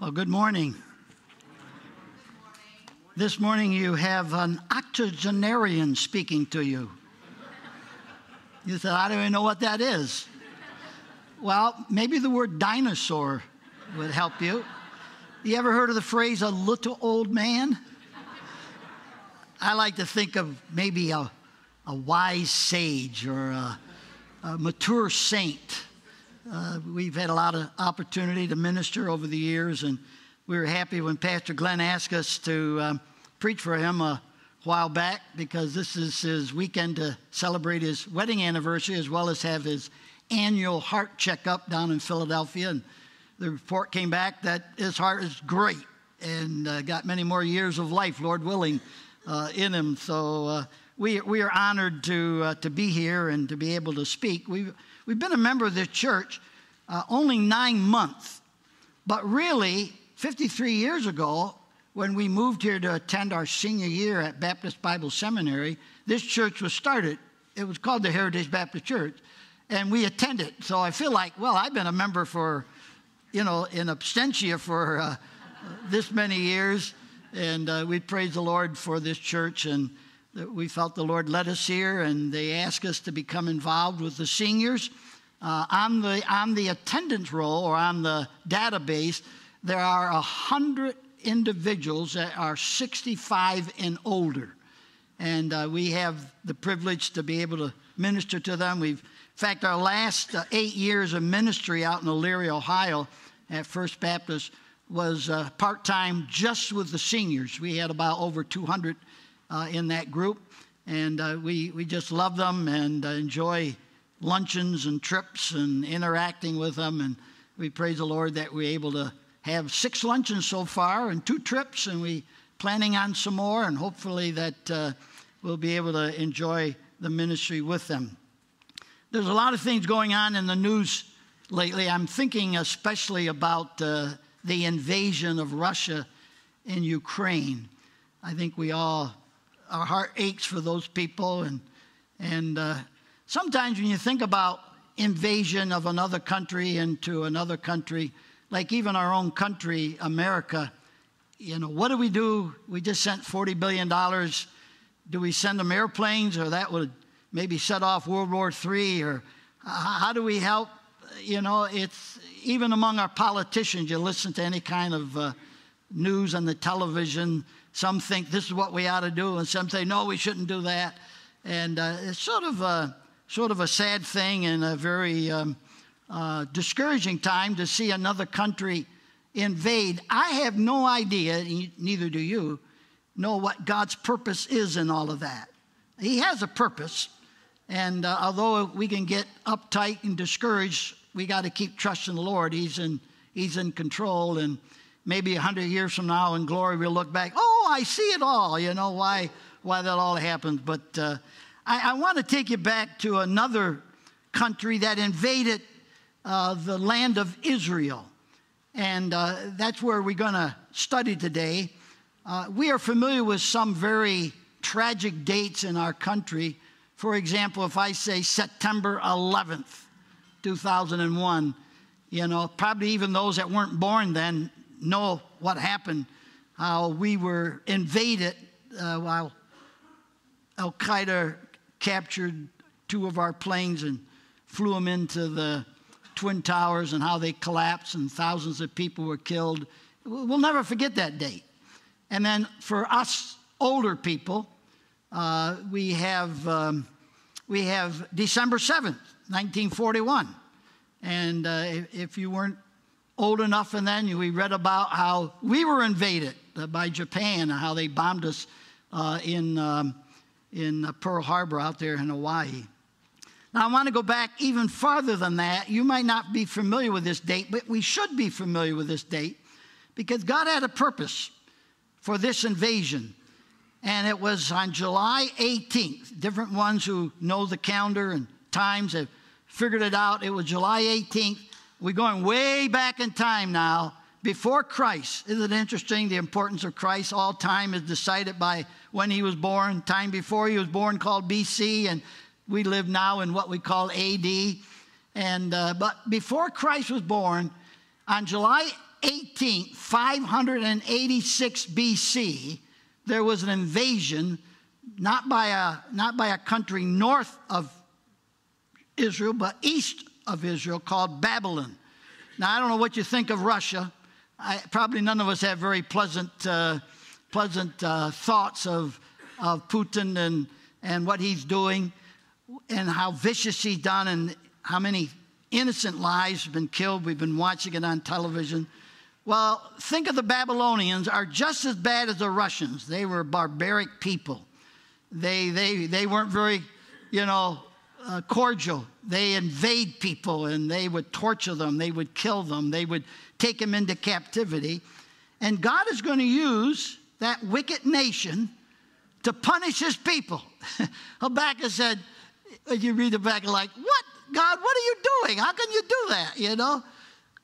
Well, good morning. This morning you have an octogenarian speaking to you. You said, I don't even know what that is. Well, maybe the word dinosaur would help you. You ever heard of the phrase a little old man? I like to think of maybe a, a wise sage or a, a mature saint. Uh, we've had a lot of opportunity to minister over the years, and we were happy when Pastor Glenn asked us to um, preach for him a while back because this is his weekend to celebrate his wedding anniversary as well as have his annual heart checkup down in Philadelphia. And the report came back that his heart is great and uh, got many more years of life, Lord willing, uh, in him. So uh, we, we are honored to, uh, to be here and to be able to speak. We've, we've been a member of this church uh, only nine months, but really, 53 years ago, when we moved here to attend our senior year at Baptist Bible Seminary, this church was started. It was called the Heritage Baptist Church, and we attended. So I feel like, well, I've been a member for you know, in absentia for uh, this many years. And uh, we praise the Lord for this church. And we felt the Lord led us here, and they asked us to become involved with the seniors. Uh, on, the, on the attendance roll or on the database, there are 100 individuals that are 65 and older. And uh, we have the privilege to be able to minister to them. We've in fact, our last uh, eight years of ministry out in Elyria, Ohio, at First Baptist was uh, part time just with the seniors. We had about over 200 uh, in that group, and uh, we, we just love them and uh, enjoy luncheons and trips and interacting with them. And we praise the Lord that we're able to have six luncheons so far and two trips, and we planning on some more, and hopefully that uh, we'll be able to enjoy the ministry with them. There's a lot of things going on in the news lately. I'm thinking especially about uh, the invasion of Russia in Ukraine. I think we all, our heart aches for those people. And, and uh, sometimes when you think about invasion of another country into another country, like even our own country, America, you know, what do we do? We just sent $40 billion. Do we send them airplanes or that would maybe set off World War III, or how do we help? You know, it's even among our politicians, you listen to any kind of uh, news on the television, some think this is what we ought to do, and some say, no, we shouldn't do that. And uh, it's sort of, a, sort of a sad thing and a very um, uh, discouraging time to see another country invade. I have no idea, neither do you, know what God's purpose is in all of that. He has a purpose, and uh, although we can get uptight and discouraged, we got to keep trusting the Lord. He's in, he's in control. And maybe a hundred years from now in glory, we'll look back, oh, I see it all, you know, why, why that all happened. But uh, I, I want to take you back to another country that invaded uh, the land of Israel. And uh, that's where we're going to study today. Uh, we are familiar with some very tragic dates in our country for example, if I say September 11th, 2001, you know, probably even those that weren't born then know what happened, how we were invaded uh, while Al Qaeda captured two of our planes and flew them into the Twin Towers and how they collapsed and thousands of people were killed. We'll never forget that date. And then for us older people, uh, we have um, we have December seventh, nineteen forty one, and uh, if, you weren't old enough, and then we read about how we were invaded by Japan how they bombed us uh, in um, in uh, Pearl Harbor out there in Hawaii. Now, I want to go back even farther than that. You might not be familiar with this date, but we should be familiar with this date because God had a purpose for this invasion and it was on July 18th. Different ones who know the calendar and times have figured it out. It was July 18th. We're going way back in time now, before Christ. Isn't it interesting the importance of Christ? All time is decided by when he was born. Time before he was born called BC, and we live now in what we call AD. And uh, but before Christ was born, on July 18th, 586 BC, there was an invasion, not by a, not by a country north of Israel, but east of Israel called Babylon. Now, I don't know what you think of Russia. I, probably none of us have very pleasant, uh, pleasant uh, thoughts of, of Putin and, and what he's doing and how vicious he's done and how many innocent lives have been killed. We've been watching it on television. Well, think of the Babylonians are just as bad as the Russians. They were barbaric people. They, they, they weren't very, you know, uh, cordial. They invade people and they would torture them, they would kill them, they would take them into captivity. And God is going to use that wicked nation to punish his people. Habakkuk said, you read the back, like, what? God, what are you doing? How can you do that? You know?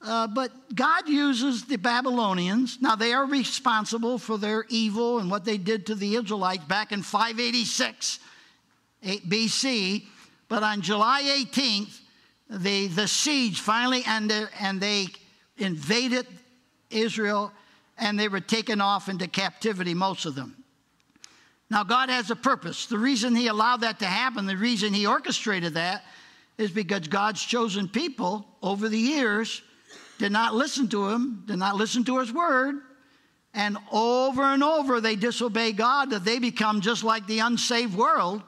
Uh, but God uses the Babylonians. Now, they are responsible for their evil and what they did to the Israelites back in 586 BC. But on July 18th, the, the siege finally ended and they invaded Israel and they were taken off into captivity, most of them. Now, God has a purpose. The reason He allowed that to happen, the reason He orchestrated that, is because God's chosen people over the years did not listen to Him, did not listen to His word, and over and over they disobey God, that they become just like the unsaved world.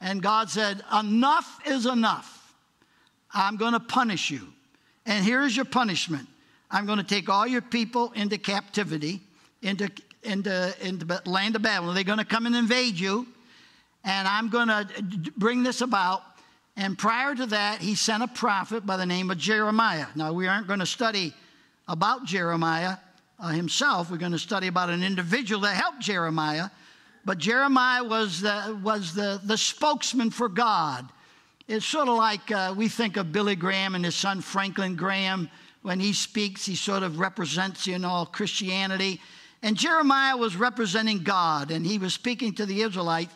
And God said, Enough is enough. I'm going to punish you. And here's your punishment I'm going to take all your people into captivity, into into, into the land of Babylon. They're going to come and invade you, and I'm going to bring this about. And prior to that, he sent a prophet by the name of Jeremiah. Now, we aren't going to study about Jeremiah uh, himself. We're going to study about an individual that helped Jeremiah. But Jeremiah was the, was the, the spokesman for God. It's sort of like uh, we think of Billy Graham and his son Franklin Graham. When he speaks, he sort of represents, you know, Christianity. And Jeremiah was representing God and he was speaking to the Israelites.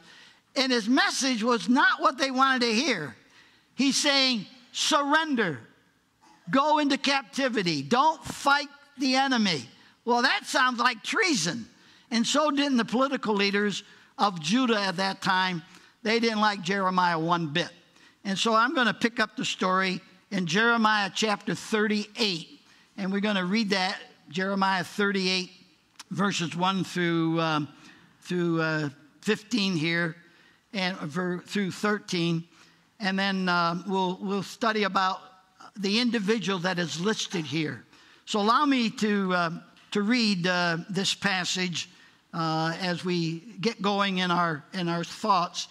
And his message was not what they wanted to hear. He's saying, surrender, go into captivity, don't fight the enemy. Well, that sounds like treason. And so didn't the political leaders of Judah at that time. They didn't like Jeremiah one bit. And so I'm going to pick up the story in Jeremiah chapter 38. And we're going to read that, Jeremiah 38, verses 1 through, um, through uh, 15 here and through 13. And then um, we'll, we'll study about the individual that is listed here. So allow me to, uh, to read uh, this passage uh, as we get going in our, in our thoughts.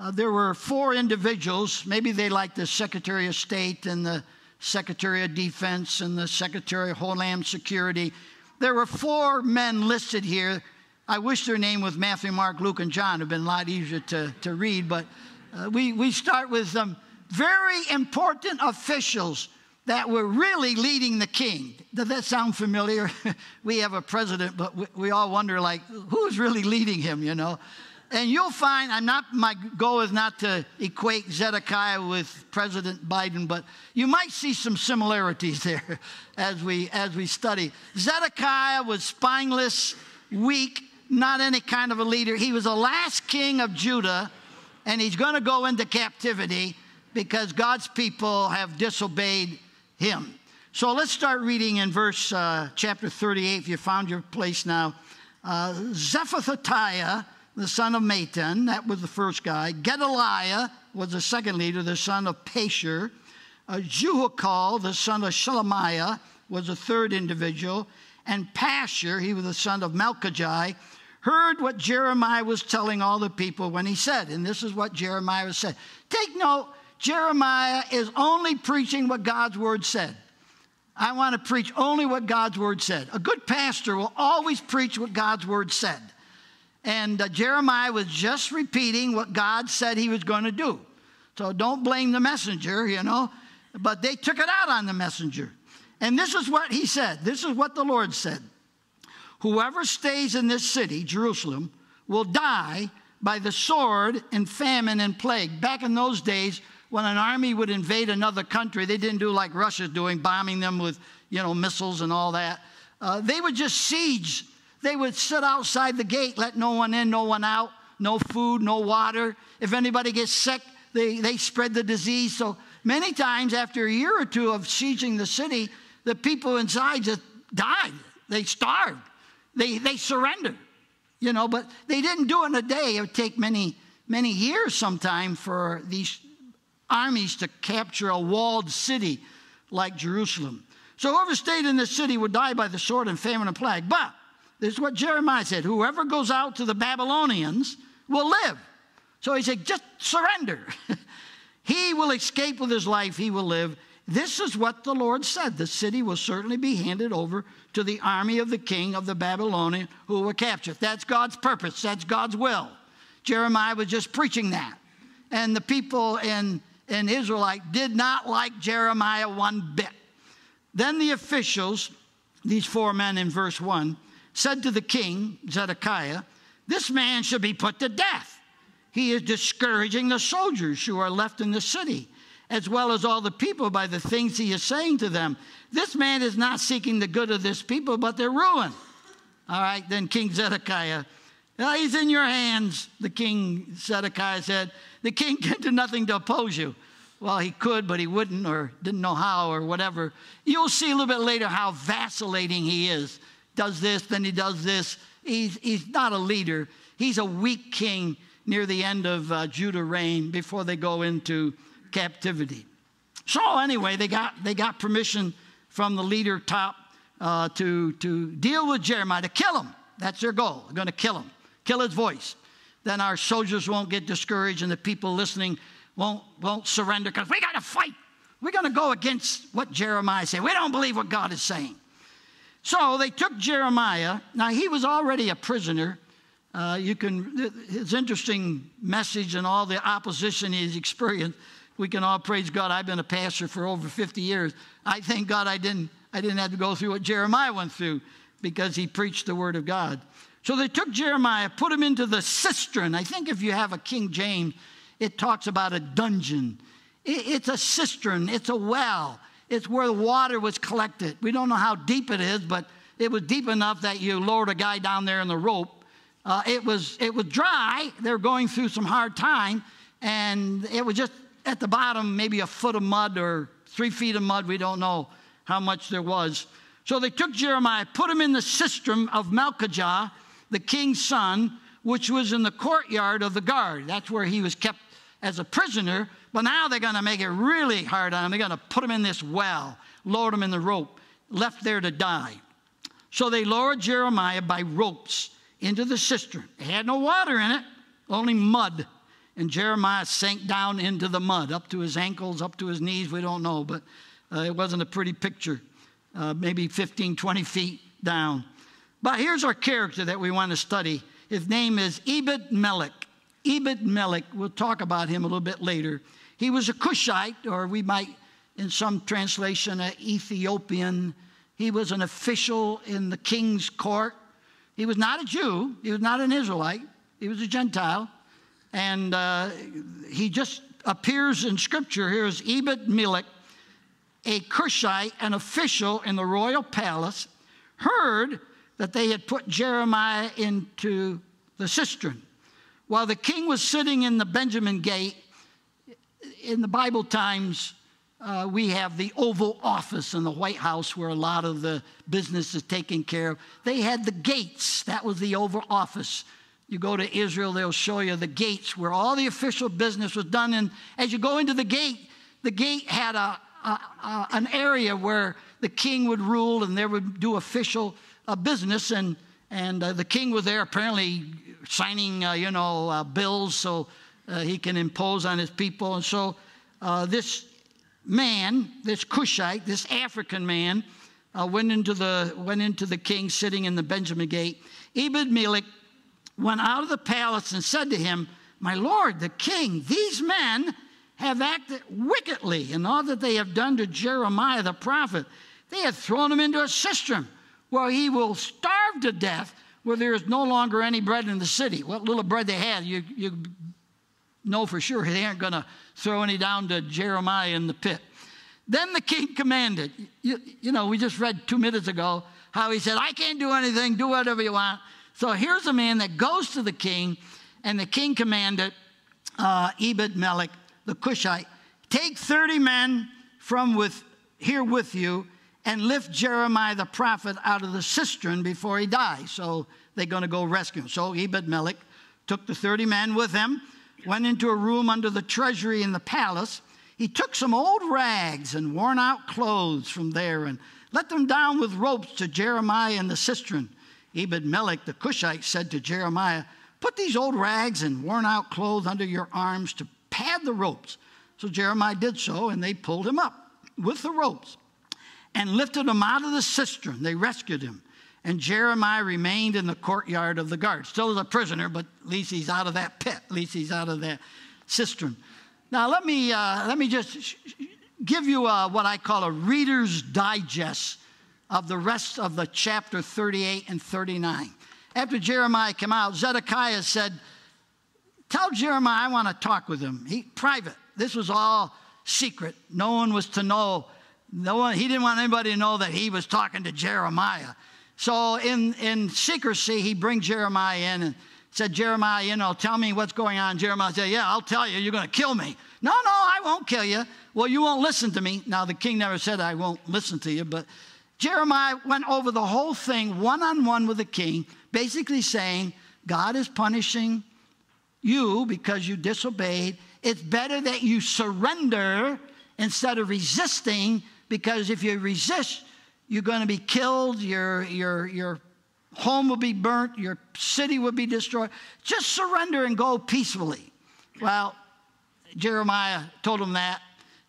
Uh, there were four individuals, maybe they like the Secretary of State and the Secretary of Defense and the Secretary of Homeland Security. There were four men listed here. I wish their name was Matthew, Mark, Luke, and John. It would have been a lot easier to, to read, but uh, we, we start with some very important officials that were really leading the king. Does that sound familiar? we have a president, but we, we all wonder, like, who's really leading him, you know? And you'll find, I'm not, my goal is not to equate Zedekiah with President Biden, but you might see some similarities there as we, as we study. Zedekiah was spineless, weak, not any kind of a leader. He was the last king of Judah, and he's going to go into captivity because God's people have disobeyed him. So let's start reading in verse uh, chapter 38, if you found your place now. Uh, Shephatiah the son of Matthan, that was the first guy. Gedaliah was the second leader, the son of Pashur. Uh, Jehucal, the son of Shelemiah, was the third individual. And Pashur, he was the son of Malchijah, heard what Jeremiah was telling all the people when he said, and this is what Jeremiah said. Take note, Jeremiah is only preaching what God's word said. I want to preach only what God's word said. A good pastor will always preach what God's word said. And uh, Jeremiah was just repeating what God said he was going to do. So don't blame the messenger, you know. But they took it out on the messenger. And this is what he said. This is what the Lord said. Whoever stays in this city, Jerusalem, will die by the sword and famine and plague. Back in those days, when an army would invade another country, they didn't do like Russia's doing, bombing them with, you know, missiles and all that. Uh, they would just siege. They would sit outside the gate, let no one in, no one out, no food, no water. If anybody gets sick, they, they spread the disease. So many times after a year or two of sieging the city, the people inside just died. They starved. They, they surrendered, you know, but they didn't do it in a day. It would take many, many years sometime for these armies to capture a walled city like Jerusalem. So whoever stayed in the city would die by the sword and famine and plague. But this is what Jeremiah said whoever goes out to the Babylonians will live. So he said, just surrender. he will escape with his life, he will live. This is what the Lord said. The city will certainly be handed over to the army of the king of the Babylonian who will capture it. That's God's purpose, that's God's will. Jeremiah was just preaching that. And the people in, in Israelite did not like Jeremiah one bit. Then the officials, these four men in verse 1, said to the king, Zedekiah, This man should be put to death. He is discouraging the soldiers who are left in the city as well as all the people by the things he is saying to them. This man is not seeking the good of this people, but their ruin. All right, then King Zedekiah, well, he's in your hands, the king Zedekiah said. The king can do nothing to oppose you. Well, he could, but he wouldn't, or didn't know how, or whatever. You'll see a little bit later how vacillating he is. Does this, then he does this. He's, he's not a leader. He's a weak king near the end of uh, Judah reign before they go into captivity. So anyway, they got, they got permission from the leader top uh, to, to deal with Jeremiah, to kill him. That's their goal. They're going to kill him, kill his voice. Then our soldiers won't get discouraged and the people listening won't, won't surrender because we got to fight. We're going to go against what Jeremiah said. We don't believe what God is saying. So they took Jeremiah. Now, he was already a prisoner. Uh, you can, his interesting message and all the opposition he's experienced we can all praise God. I've been a pastor for over 50 years. I thank God I didn't, I didn't have to go through what Jeremiah went through because he preached the word of God. So they took Jeremiah, put him into the cistern. I think if you have a King James, it talks about a dungeon. It's a cistern, it's a well, it's where the water was collected. We don't know how deep it is, but it was deep enough that you lowered a guy down there in the rope. Uh, it, was, it was dry. They were going through some hard time, and it was just at the bottom, maybe a foot of mud or three feet of mud. We don't know how much there was. So they took Jeremiah, put him in the cistern of Malchijah, the king's son, which was in the courtyard of the guard. That's where he was kept as a prisoner. But now they're going to make it really hard on him. They're going to put him in this well, lower him in the rope, left there to die. So they lowered Jeremiah by ropes into the cistern. It had no water in it, only mud. And Jeremiah sank down into the mud, up to his ankles, up to his knees. We don't know, but uh, it wasn't a pretty picture. Uh, maybe 15, 20 feet down. But here's our character that we want to study. His name is Ebed Melech. Ebed Melech, we'll talk about him a little bit later. He was a Cushite, or we might, in some translation, an Ethiopian. He was an official in the king's court. He was not a Jew, he was not an Israelite, he was a Gentile. And uh, he just appears in scripture. Here's Ebed Melech, a Cushite, an official in the royal palace, heard that they had put Jeremiah into the cistern. While the king was sitting in the Benjamin gate, in the Bible times, uh, we have the Oval Office in the White House where a lot of the business is taken care of. They had the gates, that was the Oval Office. You go to Israel, they'll show you the gates where all the official business was done. And as you go into the gate, the gate had a, a, a an area where the king would rule and they would do official uh, business. And, and uh, the king was there apparently signing, uh, you know, uh, bills so uh, he can impose on his people. And so uh, this man, this Cushite, this African man, went, into the, went into the king sitting in the Benjamin gate. Ebed Melech went out of the palace and said to him, My lord, the king, these men have acted wickedly in all that they have done to Jeremiah the prophet. They have thrown him into a cistern where he will starve to death, where there is no longer any bread in the city. What little bread they had, you, you, know for sure they aren't going to throw any down to Jeremiah in the pit. Then the king commanded. You, you know, we just read two minutes ago how he said, I can't do anything, do whatever you want. So here's a man that goes to the king, and the king commanded uh, Ebed Melech, the Cushite, take 30 men from with, here with you and lift Jeremiah the prophet out of the cistern before he dies. So they're going to go rescue him. So Ebed Melech took the 30 men with him, went into a room under the treasury in the palace. He took some old rags and worn out clothes from there and let them down with ropes to Jeremiah in the cistern. Ebed Melech the Cushite said to Jeremiah, Put these old rags and worn out clothes under your arms to pad the ropes. So Jeremiah did so, and they pulled him up with the ropes and lifted him out of the cistern. They rescued him. And Jeremiah remained in the courtyard of the guard. Still as a prisoner, but at least he's out of that pit. At least he's out of that cistern. Now, let me, uh, let me just give you a, what I call a reader's digest of the rest of the chapter 38 and 39. After Jeremiah came out, Zedekiah said, Tell Jeremiah I want to talk with him. He private. This was all secret. No one was to know. No one, he didn't want anybody to know that he was talking to Jeremiah. So in, in secrecy, he brings Jeremiah in and said, Jeremiah, you know, tell me what's going on. Jeremiah said, Yeah, I'll tell you. You're going to kill me. No, no, I won't kill you. Well, you won't listen to me. Now, the king never said, I won't listen to you, but Jeremiah went over the whole thing one on one with the king, basically saying, God is punishing you because you disobeyed. It's better that you surrender instead of resisting, because if you resist, you're going to be killed, your, your, your home will be burnt, your city will be destroyed. Just surrender and go peacefully. Well, Jeremiah told him that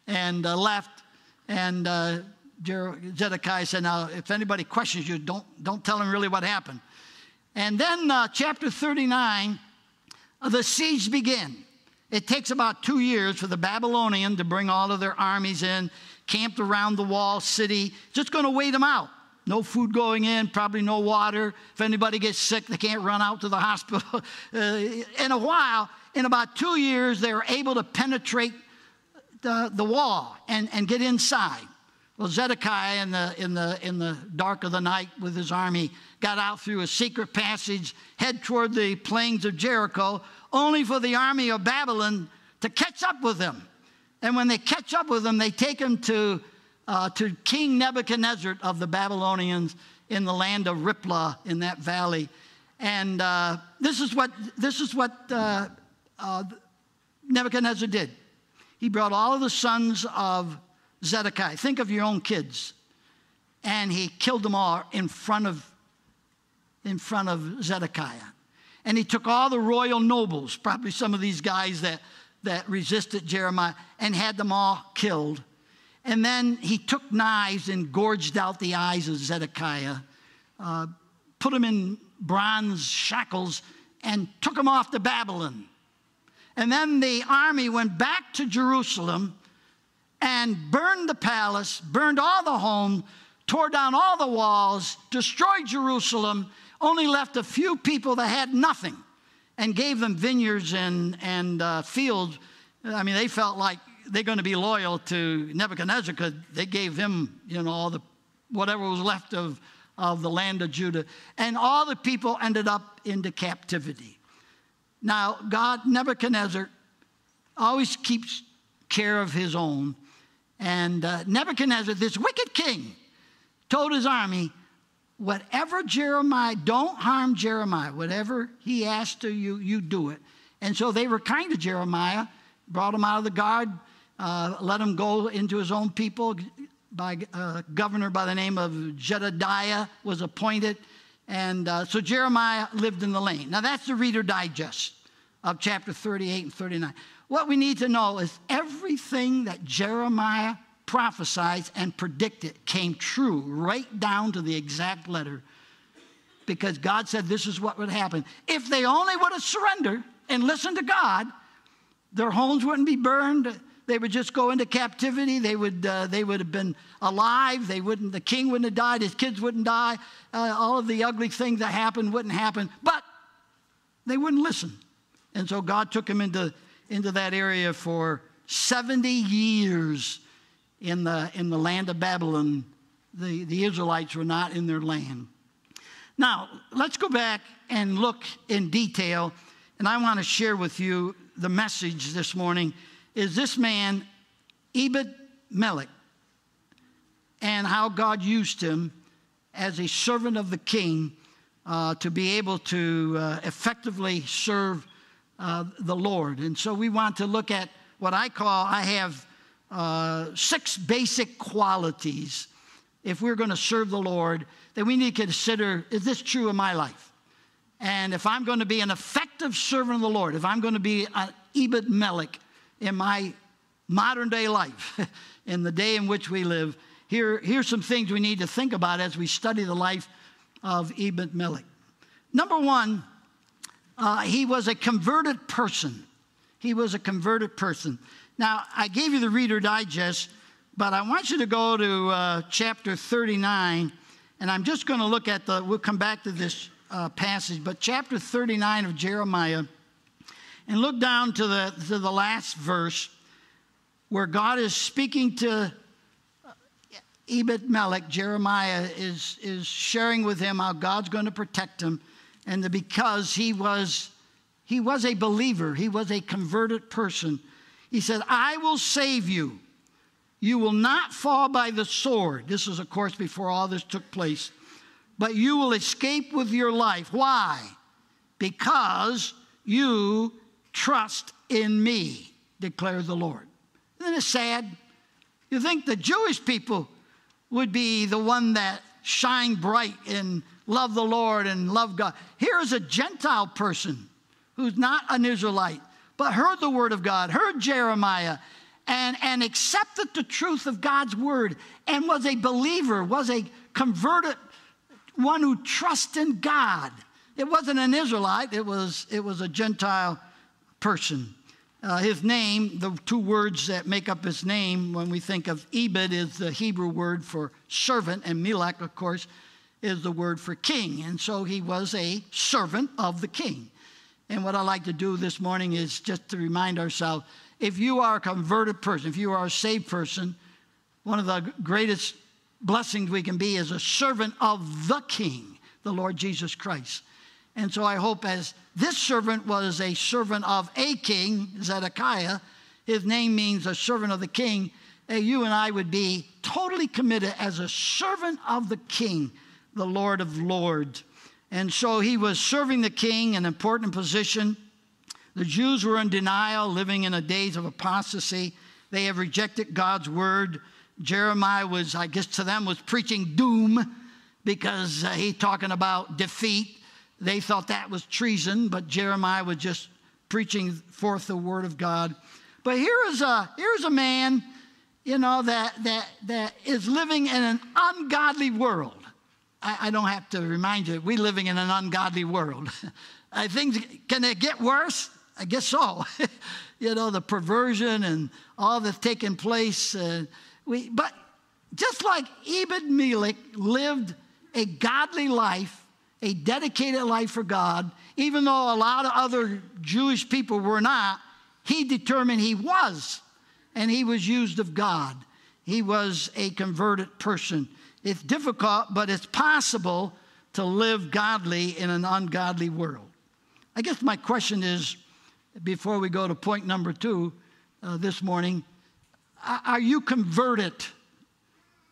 and uh, left. And uh, Zedekiah said, Now, if anybody questions you, don't, don't tell them really what happened. And then, uh, chapter 39, uh, the siege began. It takes about two years for the Babylonian to bring all of their armies in, camped around the wall city, just going to wait them out. No food going in, probably no water. If anybody gets sick, they can't run out to the hospital. uh, in a while, in about two years, they were able to penetrate the, the wall and, and get inside. Well, Zedekiah, in the, in, the, in the dark of the night with his army, got out through a secret passage, head toward the plains of Jericho, only for the army of Babylon to catch up with him. And when they catch up with him, they take him to, uh, to King Nebuchadnezzar of the Babylonians in the land of Riblah in that valley. And uh, this is what, this is what uh, uh Nebuchadnezzar did. He brought all of the sons of Zedekiah. Think of your own kids. And he killed them all in front of, in front of Zedekiah. And he took all the royal nobles, probably some of these guys that, that resisted Jeremiah, and had them all killed. And then he took knives and gorged out the eyes of Zedekiah, uh, put him in bronze shackles, and took him off to Babylon. And then the army went back to Jerusalem and burned the palace, burned all the home, tore down all the walls, destroyed Jerusalem, only left a few people that had nothing and gave them vineyards and, and uh, fields. I mean, they felt like they're going to be loyal to Nebuchadnezzar because they gave him, you know, all the whatever was left of, of the land of Judah. And all the people ended up into captivity. Now, God, Nebuchadnezzar, always keeps care of his own. And uh, Nebuchadnezzar, this wicked king, told his army, whatever Jeremiah, don't harm Jeremiah. Whatever he asked of you, you do it. And so they were kind to Jeremiah, brought him out of the guard, uh, let him go into his own people. By a uh, governor by the name of Jedediah was appointed. And uh, so Jeremiah lived in the lane. Now that's the Reader Digest of chapter 38 and 39. What we need to know is everything that Jeremiah prophesied and predicted came true, right down to the exact letter. Because God said this is what would happen. If they only would have surrendered and listened to God, their homes wouldn't be burned. They would just go into captivity. They would, uh, they would have been alive. They wouldn't, the king wouldn't have died. His kids wouldn't die. Uh, all of the ugly things that happened wouldn't happen. But they wouldn't listen. And so God took him into into that area for 70 years in the, in the land of Babylon. The, the Israelites were not in their land. Now, let's go back and look in detail, and I want to share with you the message this morning. Is this man, Ebed Melech, and how God used him as a servant of the king uh, to be able to uh, effectively serve uh, the Lord. And so we want to look at what I call, I have uh, six basic qualities. If we're going to serve the Lord, then we need to consider is this true in my life? And if I'm going to be an effective servant of the Lord, if I'm going to be an Ebed Melech in my modern day life, in the day in which we live, here, here's some things we need to think about as we study the life of Ebed Melech. Number one, uh, he was a converted person. He was a converted person. Now, I gave you the Reader Digest, but I want you to go to uh, chapter 39, and I'm just going to look at the, we'll come back to this uh, passage, but chapter 39 of Jeremiah, and look down to the, to the last verse where God is speaking to Ebed Melech, Jeremiah is, is sharing with him how God's going to protect him, and the, because he was, he was a believer, he was a converted person. He said, I will save you. You will not fall by the sword. This is, of course, before all this took place. But you will escape with your life. Why? Because you trust in me, declares the Lord. Isn't it sad? You think the Jewish people would be the one that shine bright and love the Lord and love God. Here's a Gentile person who's not an Israelite, but heard the word of God, heard Jeremiah, and, and accepted the truth of God's word, and was a believer, was a converted one who trusts in God. It wasn't an Israelite, it was, it was a Gentile person. Uh, his name, the two words that make up his name when we think of Ebed, is the Hebrew word for servant, and Melech, of course, is the word for king. And so he was a servant of the king. And what I like to do this morning is just to remind ourselves if you are a converted person, if you are a saved person, one of the greatest blessings we can be is a servant of the king, the Lord Jesus Christ. And so I hope as this servant was a servant of a king, Zedekiah, his name means a servant of the king, eh, you and I would be totally committed as a servant of the king, the Lord of Lords. And so he was serving the king, an important position. The Jews were in denial, living in a days of apostasy. They have rejected God's word. Jeremiah was, I guess to them, was preaching doom because uh, he talking about defeat they thought that was treason, but Jeremiah was just preaching forth the word of God. But here is a, here's a man, you know, that, that, that is living in an ungodly world. I, I don't have to remind you, we're living in an ungodly world. I think, can it get worse? I guess so. you know, the perversion and all that's taking place. Uh, we, but just like Ebed Melech lived a godly life a dedicated life for God, even though a lot of other Jewish people were not, he determined he was, and he was used of God. He was a converted person. It's difficult, but it's possible to live godly in an ungodly world. I guess my question is before we go to point number two uh, this morning are you converted?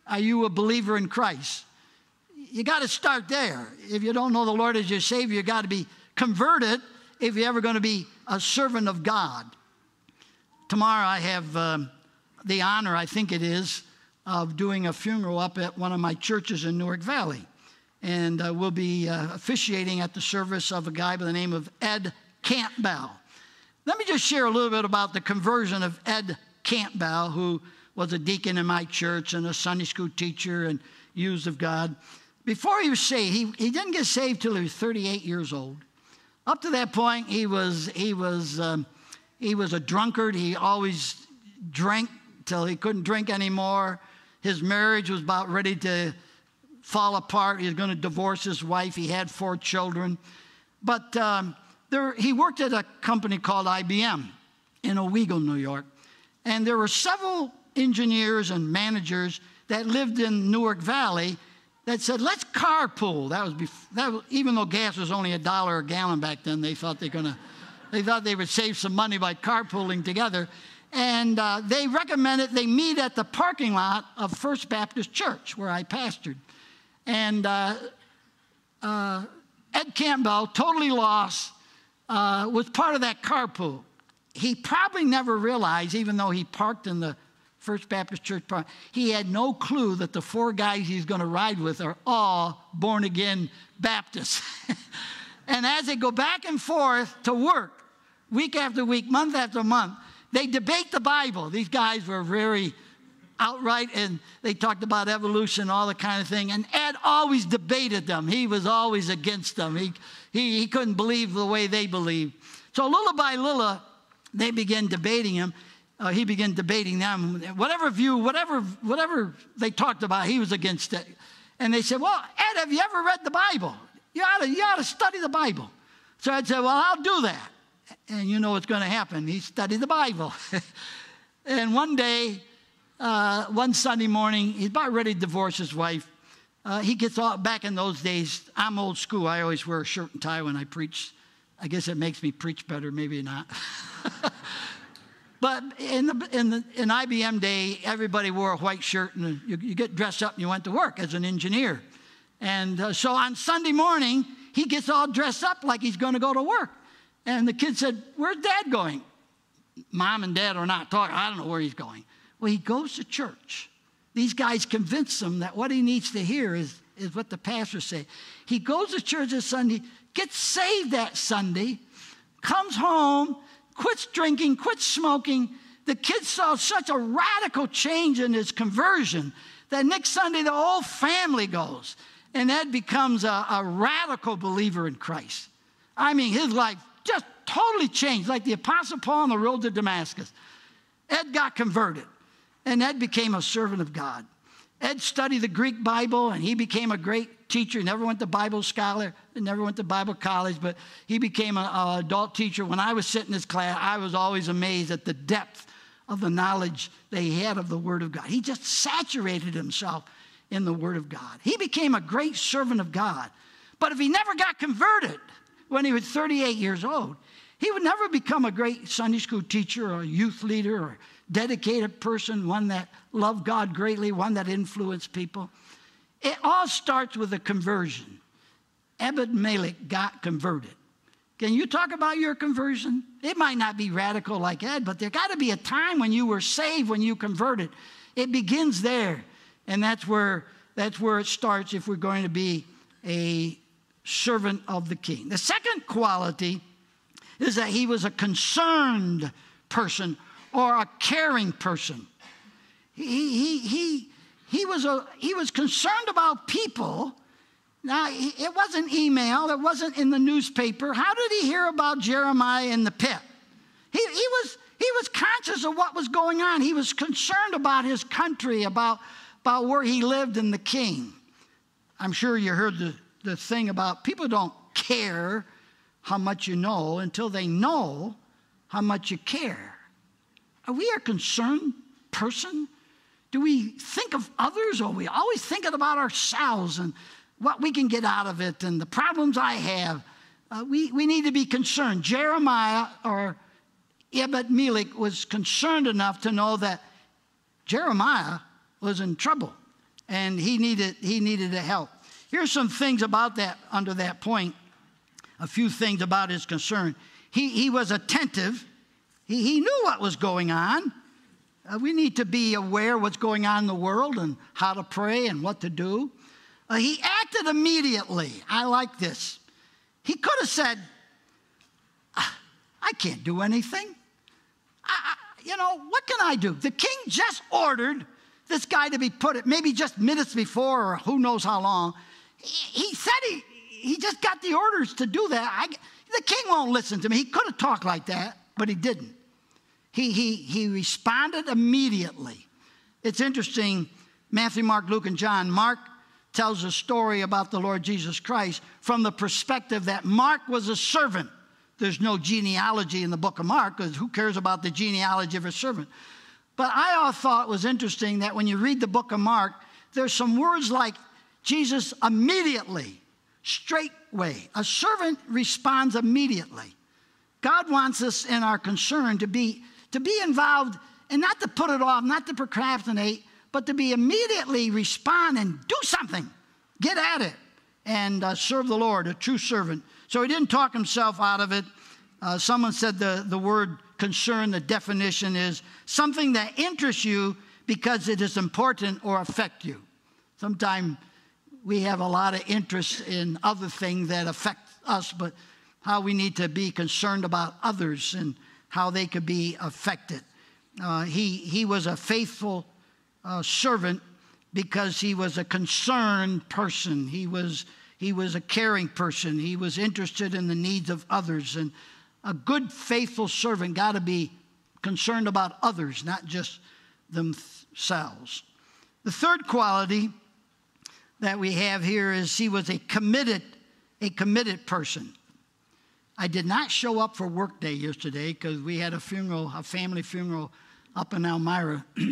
Are you a believer in Christ? you got to start there. If you don't know the Lord as your Savior, you got to be converted if you're ever going to be a servant of God. Tomorrow I have um, the honor, I think it is, of doing a funeral up at one of my churches in Newark Valley. And uh, we'll be uh, officiating at the service of a guy by the name of Ed Campbell. Let me just share a little bit about the conversion of Ed Campbell, who was a deacon in my church and a Sunday school teacher and used of God. Before he was saved, he, he didn't get saved till he was 38 years old. Up to that point, he was, he was, um, he was a drunkard. He always drank till he couldn't drink anymore. His marriage was about ready to fall apart. He was going to divorce his wife. He had four children. But um, there, he worked at a company called IBM. in Owego, New York. And there were several engineers and managers that lived in Newark Valley that said, let's carpool. That was, that was even though gas was only a dollar a gallon back then, they thought they're gonna, they thought they would save some money by carpooling together. And uh, they recommended they meet at the parking lot of First Baptist Church, where I pastored. And uh, uh, Ed Campbell, totally lost, uh, was part of that carpool. He probably never realized, even though he parked in the First Baptist Church park, he had no clue that the four guys he's going to ride with are all born again Baptists. and as they go back and forth to work, week after week, month after month, they debate the Bible. These guys were very outright and they talked about evolution, all the kind of thing. And Ed always debated them. He was always against them. He, he, he couldn't believe the way they believed. So little by little, they began debating him. Uh, he began debating them. Whatever view, whatever, whatever they talked about, he was against it. And they said, Well, Ed, have you ever read the Bible? You ought to, you ought to study the Bible. So Ed said, Well, I'll do that. And you know what's going to happen. He studied the Bible. and one day, uh, one Sunday morning, he's about ready to divorce his wife. Uh, he gets all, back in those days, I'm old school. I always wear a shirt and tie when I preach. I guess it makes me preach better, maybe not. but in, the, in, the, in IBM day, everybody wore a white shirt and you, you get dressed up and you went to work as an engineer. And uh, so on Sunday morning, he gets all dressed up like he's going to go to work. And the kid said, Where's dad going? Mom and dad are not talking. I don't know where he's going. Well, he goes to church. These guys convince him that what he needs to hear is, is what the pastor say. He goes to church this Sunday, gets saved that Sunday, comes home, quits drinking, quits smoking. The kid saw such a radical change in his conversion that next Sunday the whole family goes. And Ed becomes a, a radical believer in Christ. I mean, his life just totally changed, like the Apostle Paul on the road to Damascus. Ed got converted, and Ed became a servant of God. Ed studied the Greek Bible, and he became a great teacher. He never went to Bible scholar, never went to Bible college, but he became an adult teacher. When I was sitting in his class, I was always amazed at the depth of the knowledge they had of the Word of God. He just saturated himself in the Word of God. He became a great servant of God. But if he never got converted when he was 38 years old, he would never become a great Sunday school teacher or a youth leader or dedicated person, one that loved God greatly, one that influenced people. It all starts with a conversion. Ebed Melech got converted. Can you talk about your conversion? It might not be radical like Ed, but there got to be a time when you were saved, when you converted. It begins there. And that's where, that's where it starts if we're going to be a servant of the king. The second quality is that he was a concerned person or a caring person. He, he, he, he, was, a, he was concerned about people. Now, it wasn't email, it wasn't in the newspaper. How did he hear about Jeremiah in the pit? He, he, was, he was conscious of what was going on. He was concerned about his country, about about where he lived and the king. I'm sure you heard the, the thing about people don't care how much you know until they know how much you care. Are we a concerned person? Do we think of others or are we always thinking about ourselves and what we can get out of it and the problems I have? Uh, we, we need to be concerned. Jeremiah or Ebed Melech was concerned enough to know that Jeremiah was in trouble and he needed, he needed help. Here's some things about that under that point, a few things about his concern. He, he was attentive, he, he knew what was going on. Uh, we need to be aware what's going on in the world and how to pray and what to do. Uh, he acted immediately. I like this. He could have said, ah, I can't do anything. I, I, you know, what can I do? The king just ordered this guy to be put, maybe just minutes before or who knows how long. He, said he, he just got the orders to do that. I, the king won't listen to me. He could have talked like that, but he didn't. He, he, he responded immediately. It's interesting, Matthew, Mark, Luke, and John. Mark tells a story about the Lord Jesus Christ from the perspective that Mark was a servant there's no genealogy in the book of Mark because who cares about the genealogy of a servant? But I thought it was interesting that when you read the book of Mark, there's some words like Jesus immediately, straightway. A servant responds immediately. God wants us in our concern to be, to be involved and not to put it off, not to procrastinate, but to be immediately respond and do something. Get at it and uh, serve the Lord, a true servant. So he didn't talk himself out of it. Uh, someone said the, the word concern, the definition is something that interests you because it is important or affect you. Sometimes we have a lot of interest in other things that affect us, but how we need to be concerned about others and how they could be affected. Uh, he, he was a faithful uh, servant because he was a concerned person. He was, he was a caring person. He was interested in the needs of others. And a good, faithful servant got to be concerned about others, not just themselves. The third quality that we have here is he was a committed, a committed person. I did not show up for work day yesterday because we had a funeral, a family funeral up in Elmira.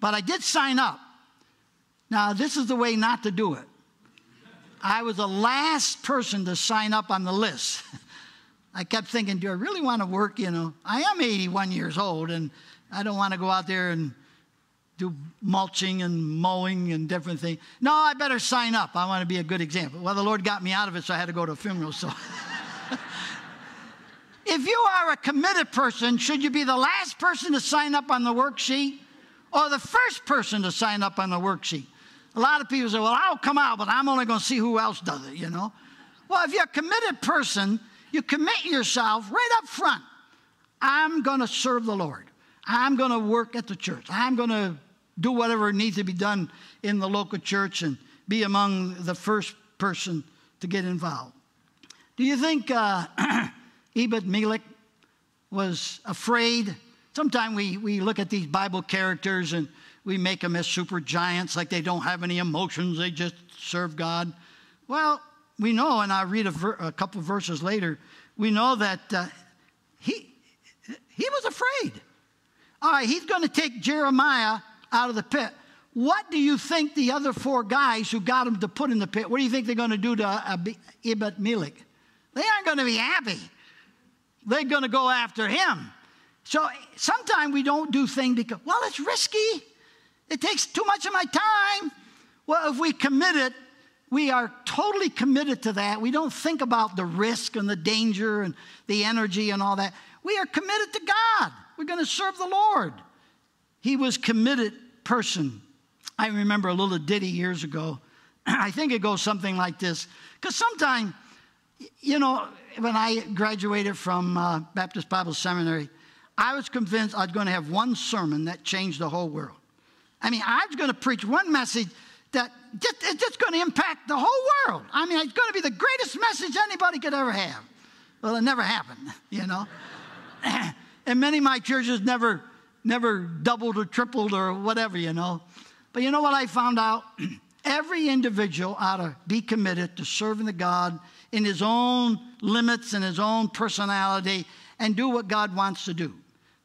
but I did sign up. Now, this is the way not to do it. I was the last person to sign up on the list. I kept thinking, do I really want to work? You know, I am 81 years old and I don't want to go out there and do mulching and mowing and different things. No, I better sign up. I want to be a good example. Well, the Lord got me out of it, so I had to go to a funeral. So, if you are a committed person, should you be the last person to sign up on the worksheet or the first person to sign up on the worksheet? A lot of people say, Well, I'll come out, but I'm only going to see who else does it, you know? Well, if you're a committed person, you commit yourself right up front. I'm going to serve the Lord. I'm going to work at the church. I'm going to do whatever needs to be done in the local church and be among the first person to get involved. Do you think uh, Ebed Melech was afraid? Sometimes we, we look at these Bible characters and we make them as super giants, like they don't have any emotions, they just serve God. Well, we know, and I'll read a, ver- a couple verses later, we know that uh, he, he was afraid. All right, he's going to take Jeremiah out of the pit. What do you think the other four guys who got him to put in the pit, what do you think they're going to do to uh, Ebed Melech? They aren't going to be happy. They're going to go after him. So sometimes we don't do things because, well, it's risky. It takes too much of my time. Well, if we commit it, we are totally committed to that. We don't think about the risk and the danger and the energy and all that. We are committed to God. We're going to serve the Lord. He was committed person. I remember a little ditty years ago. I think it goes something like this. Because sometimes, you know, when I graduated from uh, Baptist Bible Seminary, I was convinced I was going to have one sermon that changed the whole world. I mean, I was going to preach one message that just, it's just going to impact the whole world. I mean, it's going to be the greatest message anybody could ever have. Well, it never happened, you know. and many of my churches never never doubled or tripled or whatever, you know. But you know what I found out? Every individual ought to be committed to serving the God in his own limits and his own personality and do what God wants to do.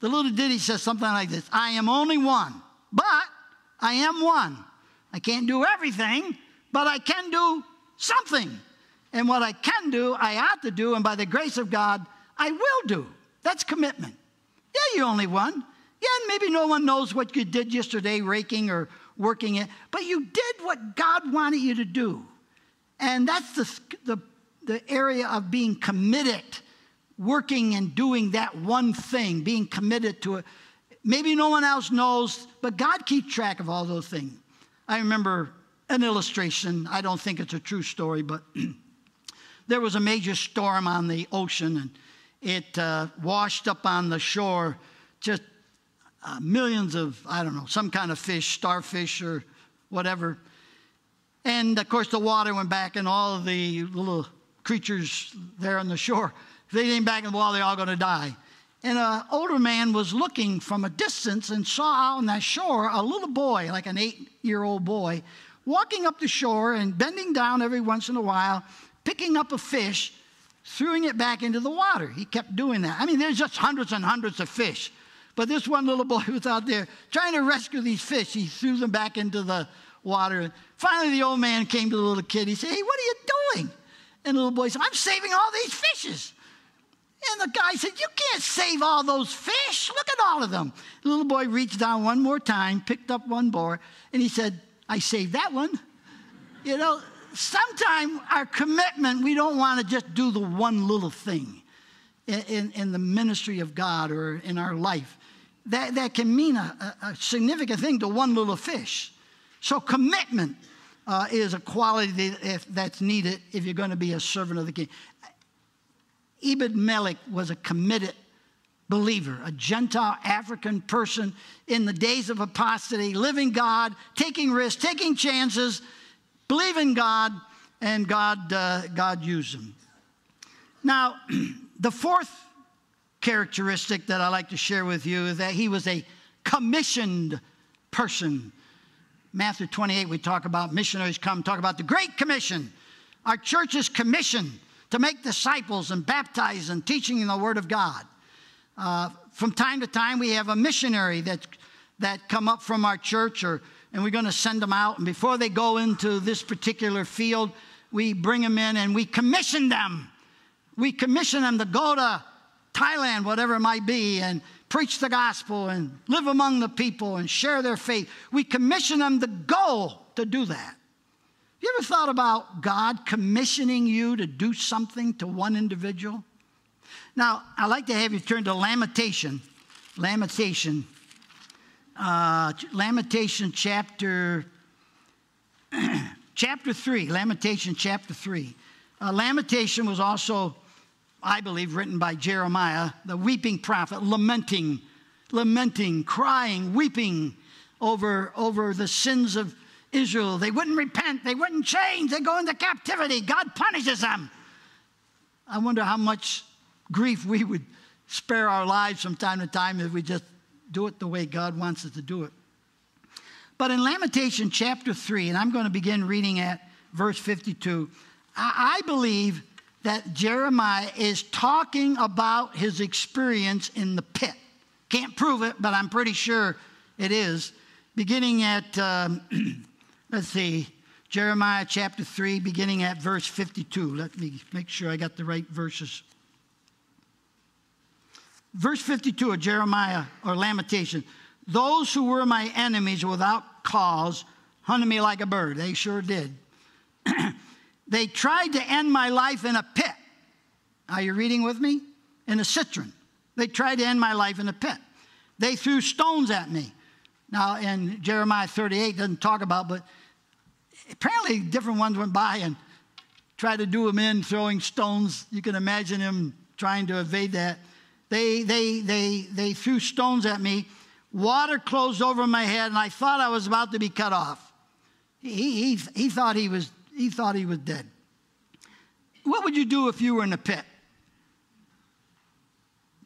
The little ditty says something like this I am only one, but I am one. I can't do everything, but I can do something. And what I can do, I ought to do, and by the grace of God, I will do. That's commitment. Yeah, you're only one. Yeah, maybe no one knows what you did yesterday, raking or working it, but you did what God wanted you to do. And that's the, the, the area of being committed, working and doing that one thing, being committed to it. Maybe no one else knows, but God keeps track of all those things. I remember an illustration. I don't think it's a true story, but there was a major storm on the ocean and it uh, washed up on the shore just uh, millions of, I don't know, some kind of fish, starfish or whatever. And of course, the water went back, and all of the little creatures there on the shore, if they didn't back in the water, they're all going to die. And an older man was looking from a distance and saw on that shore a little boy, like an eight year old boy, walking up the shore and bending down every once in a while, picking up a fish throwing it back into the water. He kept doing that. I mean, there's just hundreds and hundreds of fish. But this one little boy was out there trying to rescue these fish. He threw them back into the water. Finally, the old man came to the little kid. He said, Hey, what are you doing? And the little boy said, I'm saving all these fishes. And the guy said, You can't save all those fish. Look at all of them. The little boy reached down one more time, picked up one more, and he said, I saved that one. You know, sometimes our commitment, we don't want to just do the one little thing in, in, in, the ministry of God or in our life. That, that can mean a, a significant thing to one little fish. So, commitment uh, is a quality that, that's needed if you're going to be a servant of the king. Ebed Melech was a committed believer, a Gentile African person in the days of apostasy, living God, taking risks, taking chances, believing God, and God, uh, God used him. Now, the fourth characteristic that I like to share with you is that he was a commissioned person. Matthew 28, we talk about missionaries come, talk about the Great Commission. Our church is commissioned to make disciples and baptize and teaching in the Word of God. Uh, from time to time, we have a missionary that, that come up from our church, or, and we're going to send them out. And before they go into this particular field, we bring them in and we commission them. We commission them to go to Thailand, whatever it might be, and preach the gospel and live among the people and share their faith. We commission them to go to do that. You ever thought about God commissioning you to do something to one individual? Now, I'd like to have you turn to Lamentation. Lamentation. Uh, Lamentation chapter, chapter 3. Lamentation chapter 3. Uh, Lamentation was also, I believe, written by Jeremiah, the weeping prophet, lamenting, lamenting, crying, weeping over, over the sins of Israel. They wouldn't repent, they wouldn't change, they go into captivity. God punishes them. I wonder how much grief we would spare our lives from time to time if we just do it the way God wants us to do it. But in Lamentation chapter 3, and I'm going to begin reading at verse 52, I, believe that Jeremiah is talking about his experience in the pit. Can't prove it, but I'm pretty sure it is. Beginning at um, Let's see, Jeremiah chapter 3, beginning at verse 52. Let me make sure I got the right verses. Verse 52 of Jeremiah or Lamentation Those who were my enemies without cause hunted me like a bird. They sure did. they tried to end my life in a pit. Are you reading with me? In a cistern. They tried to end my life in a pit. They threw stones at me. Now, in Jeremiah 38, doesn't talk about, but apparently different ones went by and tried to do him in, throwing stones. You can imagine him trying to evade that. They, they, they, they threw stones at me. Water closed over my head, and I thought I was about to be cut off. He, he, he, thought, he, was, he thought he was dead. What would you do if you were in a pit?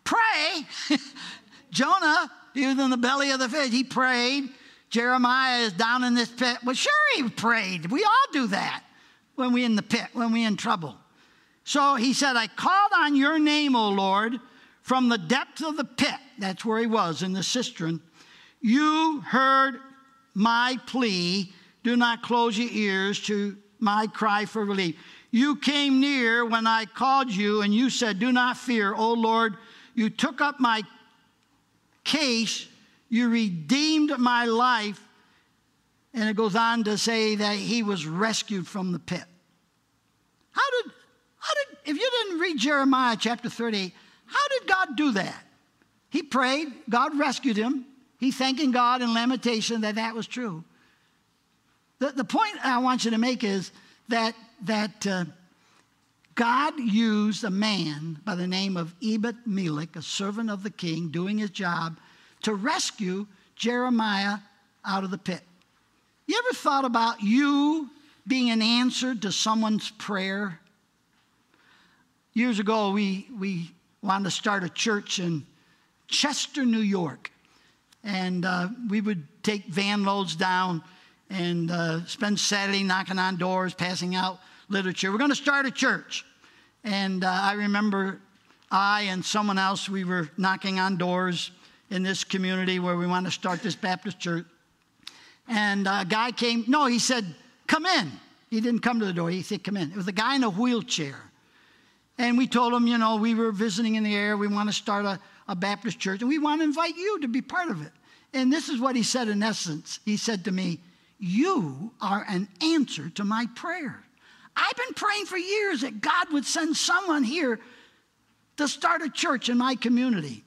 Pray. Jonah, he was in the belly of the fish. He prayed. Jeremiah is down in this pit. Well, sure, he prayed. We all do that when we're in the pit, when we're in trouble. So he said, I called on your name, O Lord, from the depths of the pit. That's where he was, in the cistern. You heard my plea. Do not close your ears to my cry for relief. You came near when I called you, and you said, Do not fear, O Lord. You took up my case you redeemed my life. And it goes on to say that he was rescued from the pit. How did, how did, if you didn't read Jeremiah chapter 38, how did God do that? He prayed, God rescued him. He thanking God in lamentation that that was true. The, the point I want you to make is that, that uh, God used a man by the name of Ebed Melech, a servant of the king, doing his job to rescue Jeremiah out of the pit. You ever thought about you being an answer to someone's prayer? Years ago, we, we wanted to start a church in Chester, New York. And uh, we would take van loads down and uh, spend Saturday knocking on doors, passing out literature. We're going to start a church. And uh, I remember I and someone else, we were knocking on doors in this community where we want to start this Baptist church. And a guy came, no, he said, come in. He didn't come to the door, he said, come in. It was a guy in a wheelchair. And we told him, you know, we were visiting in the area, we want to start a, a Baptist church, and we want to invite you to be part of it. And this is what he said in essence. He said to me, You are an answer to my prayer. I've been praying for years that God would send someone here to start a church in my community.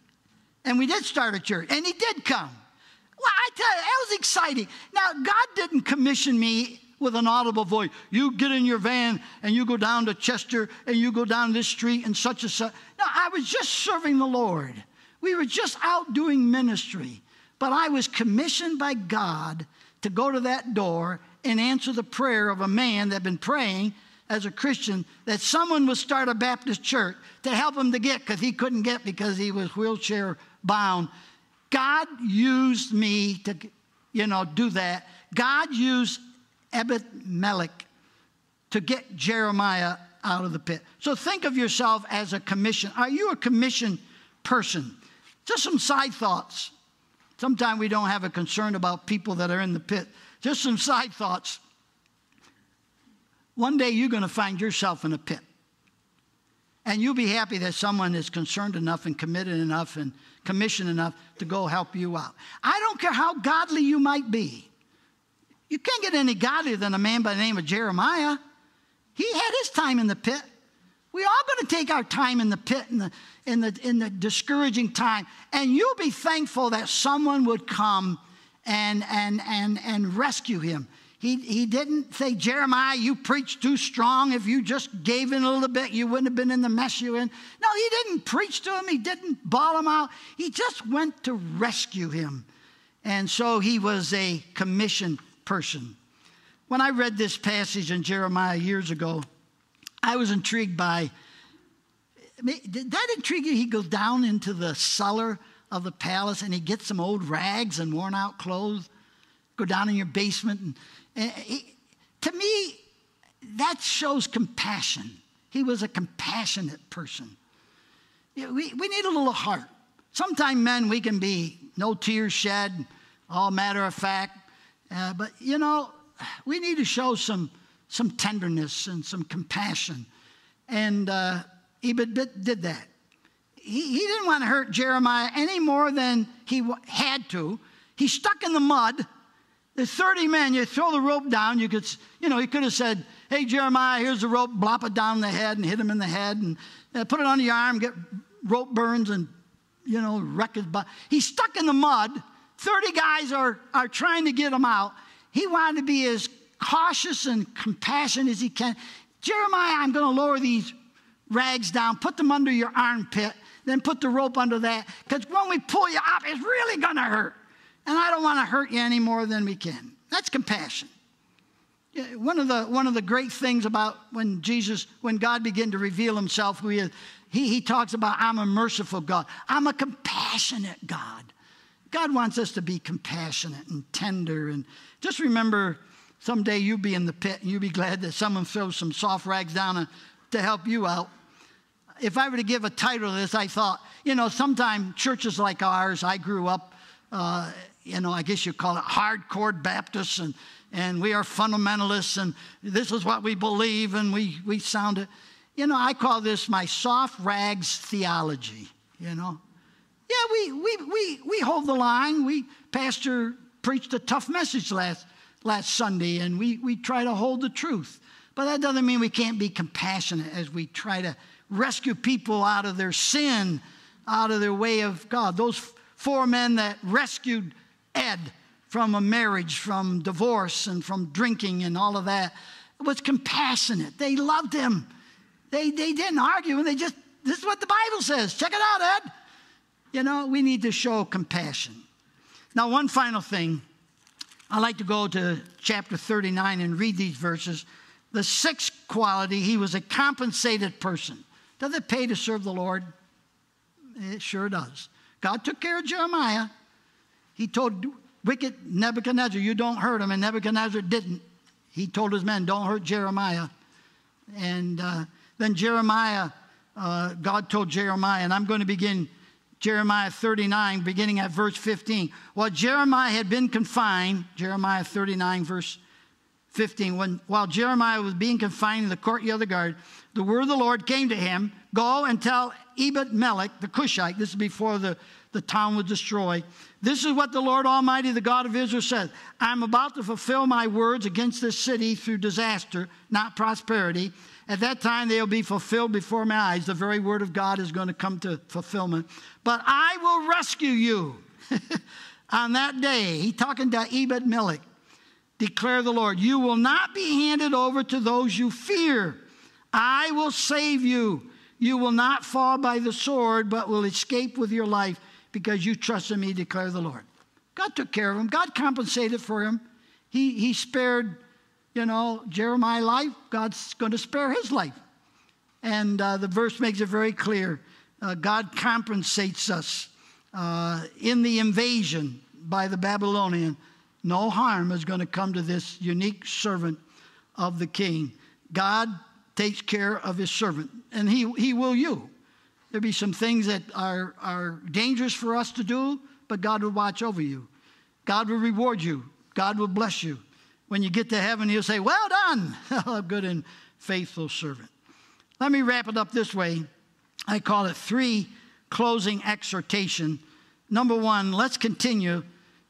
And we did start a church, and he did come. Well, I tell you, that was exciting. Now, God didn't commission me with an audible voice. You get in your van and you go down to Chester and you go down this street and such and such. No, I was just serving the Lord. We were just out doing ministry. But I was commissioned by God to go to that door and answer the prayer of a man that had been praying as a Christian that someone would start a Baptist church to help him to get because he couldn't get because he was wheelchair bound. God used me to, you know, do that. God used Ebed Melech to get Jeremiah out of the pit. So think of yourself as a commission. Are you a commission person? Just some side thoughts. Sometimes we don't have a concern about people that are in the pit. Just some side thoughts. One day you're going to find yourself in a pit. And you'll be happy that someone is concerned enough and committed enough and commissioned enough to go help you out. I don't care how godly you might be. You can't get any godlier than a man by the name of Jeremiah. He had his time in the pit. We all going to take our time in the pit in the, in, the, in the discouraging time. And you'll be thankful that someone would come and, and, and, and rescue him. He, he didn't say, Jeremiah, you preached too strong. If you just gave in a little bit, you wouldn't have been in the mess you're in. No, he didn't preach to him. He didn't bawl him out. He just went to rescue him. And so he was a commissioned person. When I read this passage in Jeremiah years ago, I was intrigued by. Did that intrigue you? He goes down into the cellar of the palace and he gets some old rags and worn out clothes. Go down in your basement. And, and he, to me, that shows compassion. He was a compassionate person. We, we need a little heart. Sometimes men, we can be no tears shed, all matter of fact. Uh, but, you know, we need to show some, some tenderness and some compassion. And uh, Ebed did that. He, he didn't want to hurt Jeremiah any more than he had to. He stuck in the mud. There's 30 men. You throw the rope down. You could, you know, he could have said, "Hey Jeremiah, here's the rope. Blop it down the head and hit him in the head, and uh, put it on your arm. Get rope burns and, you know, wreck his body." He's stuck in the mud. 30 guys are are trying to get him out. He wanted to be as cautious and compassionate as he can. Jeremiah, I'm going to lower these rags down, put them under your armpit, then put the rope under that. Because when we pull you up, it's really going to hurt. And I don't want to hurt you any more than we can. That's compassion. One of, the, one of the great things about when Jesus, when God began to reveal himself, who he, is, he, he talks about, I'm a merciful God. I'm a compassionate God. God wants us to be compassionate and tender. And just remember, someday you'll be in the pit and you'll be glad that someone throws some soft rags down to help you out. If I were to give a title to this, I thought, you know, sometimes churches like ours, I grew up, uh, you know, I guess you call it hardcore Baptists, and, and we are fundamentalists, and this is what we believe, and we, we sound it. You know, I call this my soft rags theology, you know. Yeah, we, we, we, we hold the line. We, Pastor preached a tough message last, last Sunday, and we, we try to hold the truth. But that doesn't mean we can't be compassionate as we try to rescue people out of their sin, out of their way of God. Those four men that rescued Ed from a marriage, from divorce, and from drinking and all of that was compassionate. They loved him. They, they didn't argue, and they just, this is what the Bible says. Check it out, Ed. You know, we need to show compassion. Now, one final thing. I like to go to chapter 39 and read these verses. The sixth quality, he was a compensated person. Does it pay to serve the Lord? It sure does. God took care of Jeremiah. He told wicked Nebuchadnezzar, You don't hurt him, and Nebuchadnezzar didn't. He told his men, Don't hurt Jeremiah. And uh, Then Jeremiah, uh, God told Jeremiah, and I'm going to begin Jeremiah 39, beginning at verse 15. While Jeremiah had been confined, Jeremiah 39, verse 15, when, while Jeremiah was being confined in the courtyard of the guard, the word of the Lord came to him Go and tell Ebed Melech, the Cushite, this is before the, the town was destroyed. This is what the Lord Almighty, the God of Israel, says I'm about to fulfill my words against this city through disaster, not prosperity. At that time, they'll be fulfilled before my eyes. The very word of God is going to come to fulfillment. But I will rescue you on that day. He talking to Ebed Melech declare the Lord. You will not be handed over to those you fear. I will save you. You will not fall by the sword, but will escape with your life because you trust in me, declare the Lord. God took care of him. God compensated for him. He, he spared, you know, Jeremiah's life. God's going to spare his life. And uh, the verse makes it very clear. Uh, God compensates us uh, in the invasion by the Babylonian no harm is going to come to this unique servant of the king. God takes care of his servant, and he, he will you. There'll be some things that are, are dangerous for us to do, but God will watch over you. God will reward you. God will bless you. When you get to heaven, he'll say, Well done, a good and faithful servant. Let me wrap it up this way. I call it three closing exhortation. Number one, let's continue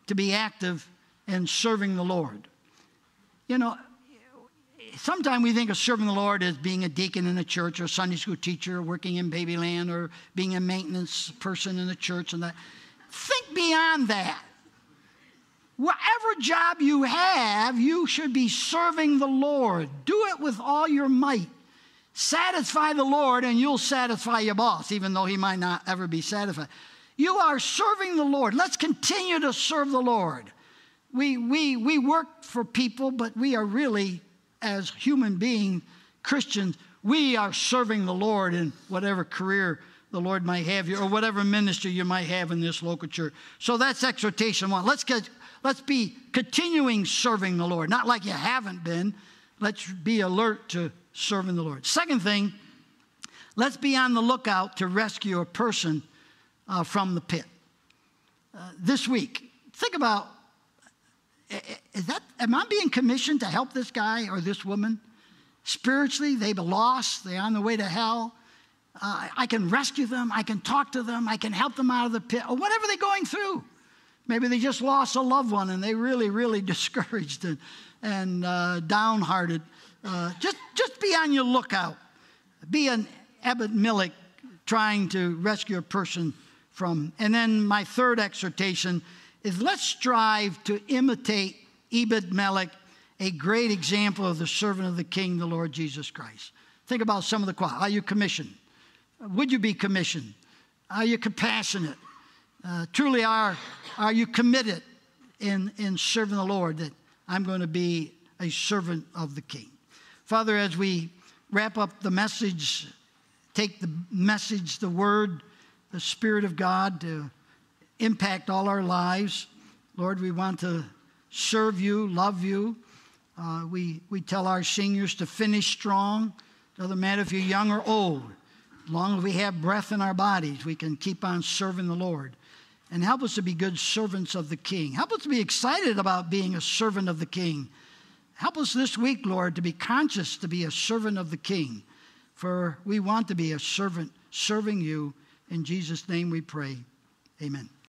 to be active in serving the Lord. You know, sometimes we think of serving the Lord as being a deacon in a church or Sunday school teacher, or working in Babyland, or being a maintenance person in the church and that. Think beyond that. Whatever job you have, you should be serving the Lord. Do it with all your might. Satisfy the Lord, and you'll satisfy your boss, even though he might not ever be satisfied. You are serving the Lord. Let's continue to serve the Lord we, we, we work for people, but we are really, as human beings, Christians, we are serving the Lord in whatever career the Lord might have you, or whatever ministry you might have in this local church. So that's exhortation one. Let's get, let's be continuing serving the Lord, not like you haven't been. Let's be alert to serving the Lord. Second thing, let's be on the lookout to rescue a person uh, from the pit. Uh, this week, think about is that, am I being commissioned to help this guy or this woman? Spiritually, they've lost, they're on the way to hell. Uh, I can rescue them, I can talk to them, I can help them out of the pit, or whatever they're going through. Maybe they just lost a loved one and they really, really discouraged and, and uh, downhearted. Uh, just, just be on your lookout. Be an Ebed Melech trying to rescue a person from. And then my third exhortation is let's strive to imitate Ebed Melech, a great example of the servant of the King, the Lord Jesus Christ. Think about some of the qualities. Are you commissioned? Would you be commissioned? Are you compassionate? Uh, truly, are, are you committed in, in serving the Lord that I'm going to be a servant of the King? Father, as we wrap up the message, take the message, the word, the Spirit of God to impact all our lives. Lord, we want to serve you, love you. Uh, we, we tell our seniors to finish strong. Doesn't matter if you're young or old. As long as we have breath in our bodies, we can keep on serving the Lord. And help us to be good servants of the King. Help us to be excited about being a servant of the King. Help us this week, Lord, to be conscious to be a servant of the King. For we want to be a servant serving you. In Jesus' name we pray. Amen.